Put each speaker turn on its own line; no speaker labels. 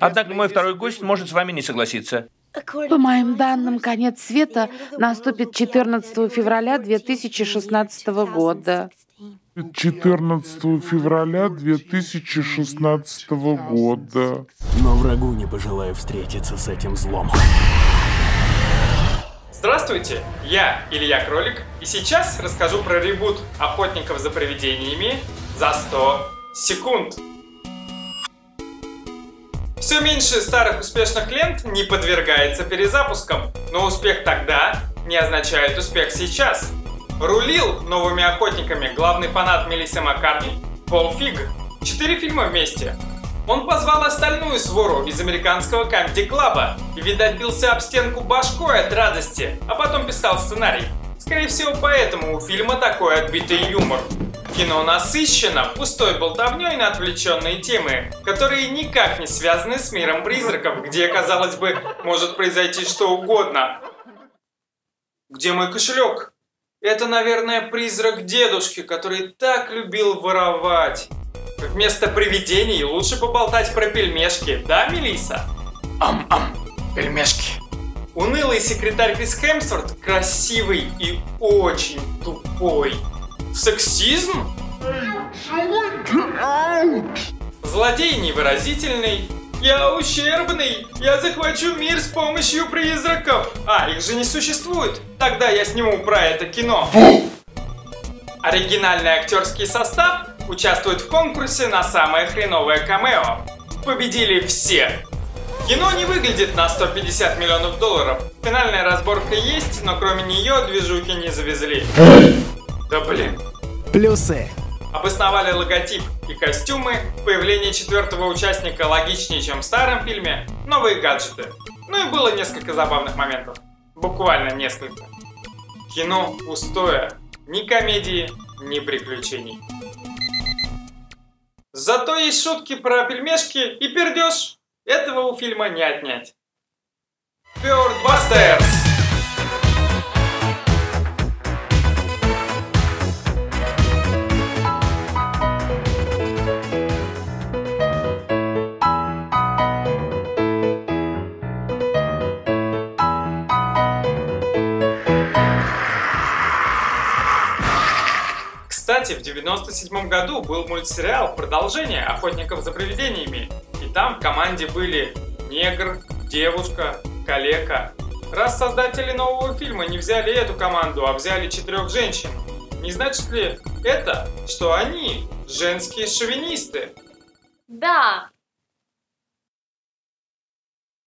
Однако мой второй гость может с вами не согласиться.
По моим данным, конец света наступит 14 февраля 2016 года.
14 февраля 2016 года.
Но врагу не пожелаю встретиться с этим злом.
Здравствуйте, я Илья Кролик, и сейчас расскажу про ребут «Охотников за привидениями» за 100 секунд. Все меньше старых успешных лент не подвергается перезапускам, но успех тогда не означает успех сейчас. Рулил новыми охотниками главный фанат Мелиссы Маккартни Пол Фиг. Четыре фильма вместе. Он позвал остальную свору из американского комедий-клаба и, видать, бился об стенку башкой от радости, а потом писал сценарий. Скорее всего, поэтому у фильма такой отбитый юмор. Кино насыщено пустой болтовней на отвлеченные темы, которые никак не связаны с миром призраков, где, казалось бы, может произойти что угодно. Где мой кошелек? Это, наверное, призрак дедушки, который так любил воровать. Вместо привидений лучше поболтать про пельмешки, да, Мелиса? Ам-ам, пельмешки. Унылый секретарь Крис Хемсворт красивый и очень тупой. Сексизм? Злодей невыразительный. Я ущербный. Я захвачу мир с помощью призраков. А, их же не существует. Тогда я сниму про это кино. Оригинальный актерский состав участвует в конкурсе на самое хреновое камео. Победили все. Кино не выглядит на 150 миллионов долларов. Финальная разборка есть, но кроме нее движухи не завезли. Да блин.
Плюсы.
Обосновали логотип и костюмы, появление четвертого участника логичнее, чем в старом фильме, новые гаджеты. Ну и было несколько забавных моментов. Буквально несколько. Кино пустое. Ни комедии, ни приключений. Зато есть шутки про пельмешки и пердеж. Этого у фильма не отнять. Birdbusters! Кстати, в 97 году был мультсериал «Продолжение охотников за привидениями». И там в команде были негр, девушка, калека. Раз создатели нового фильма не взяли эту команду, а взяли четырех женщин, не значит ли это, что они женские шовинисты?
Да,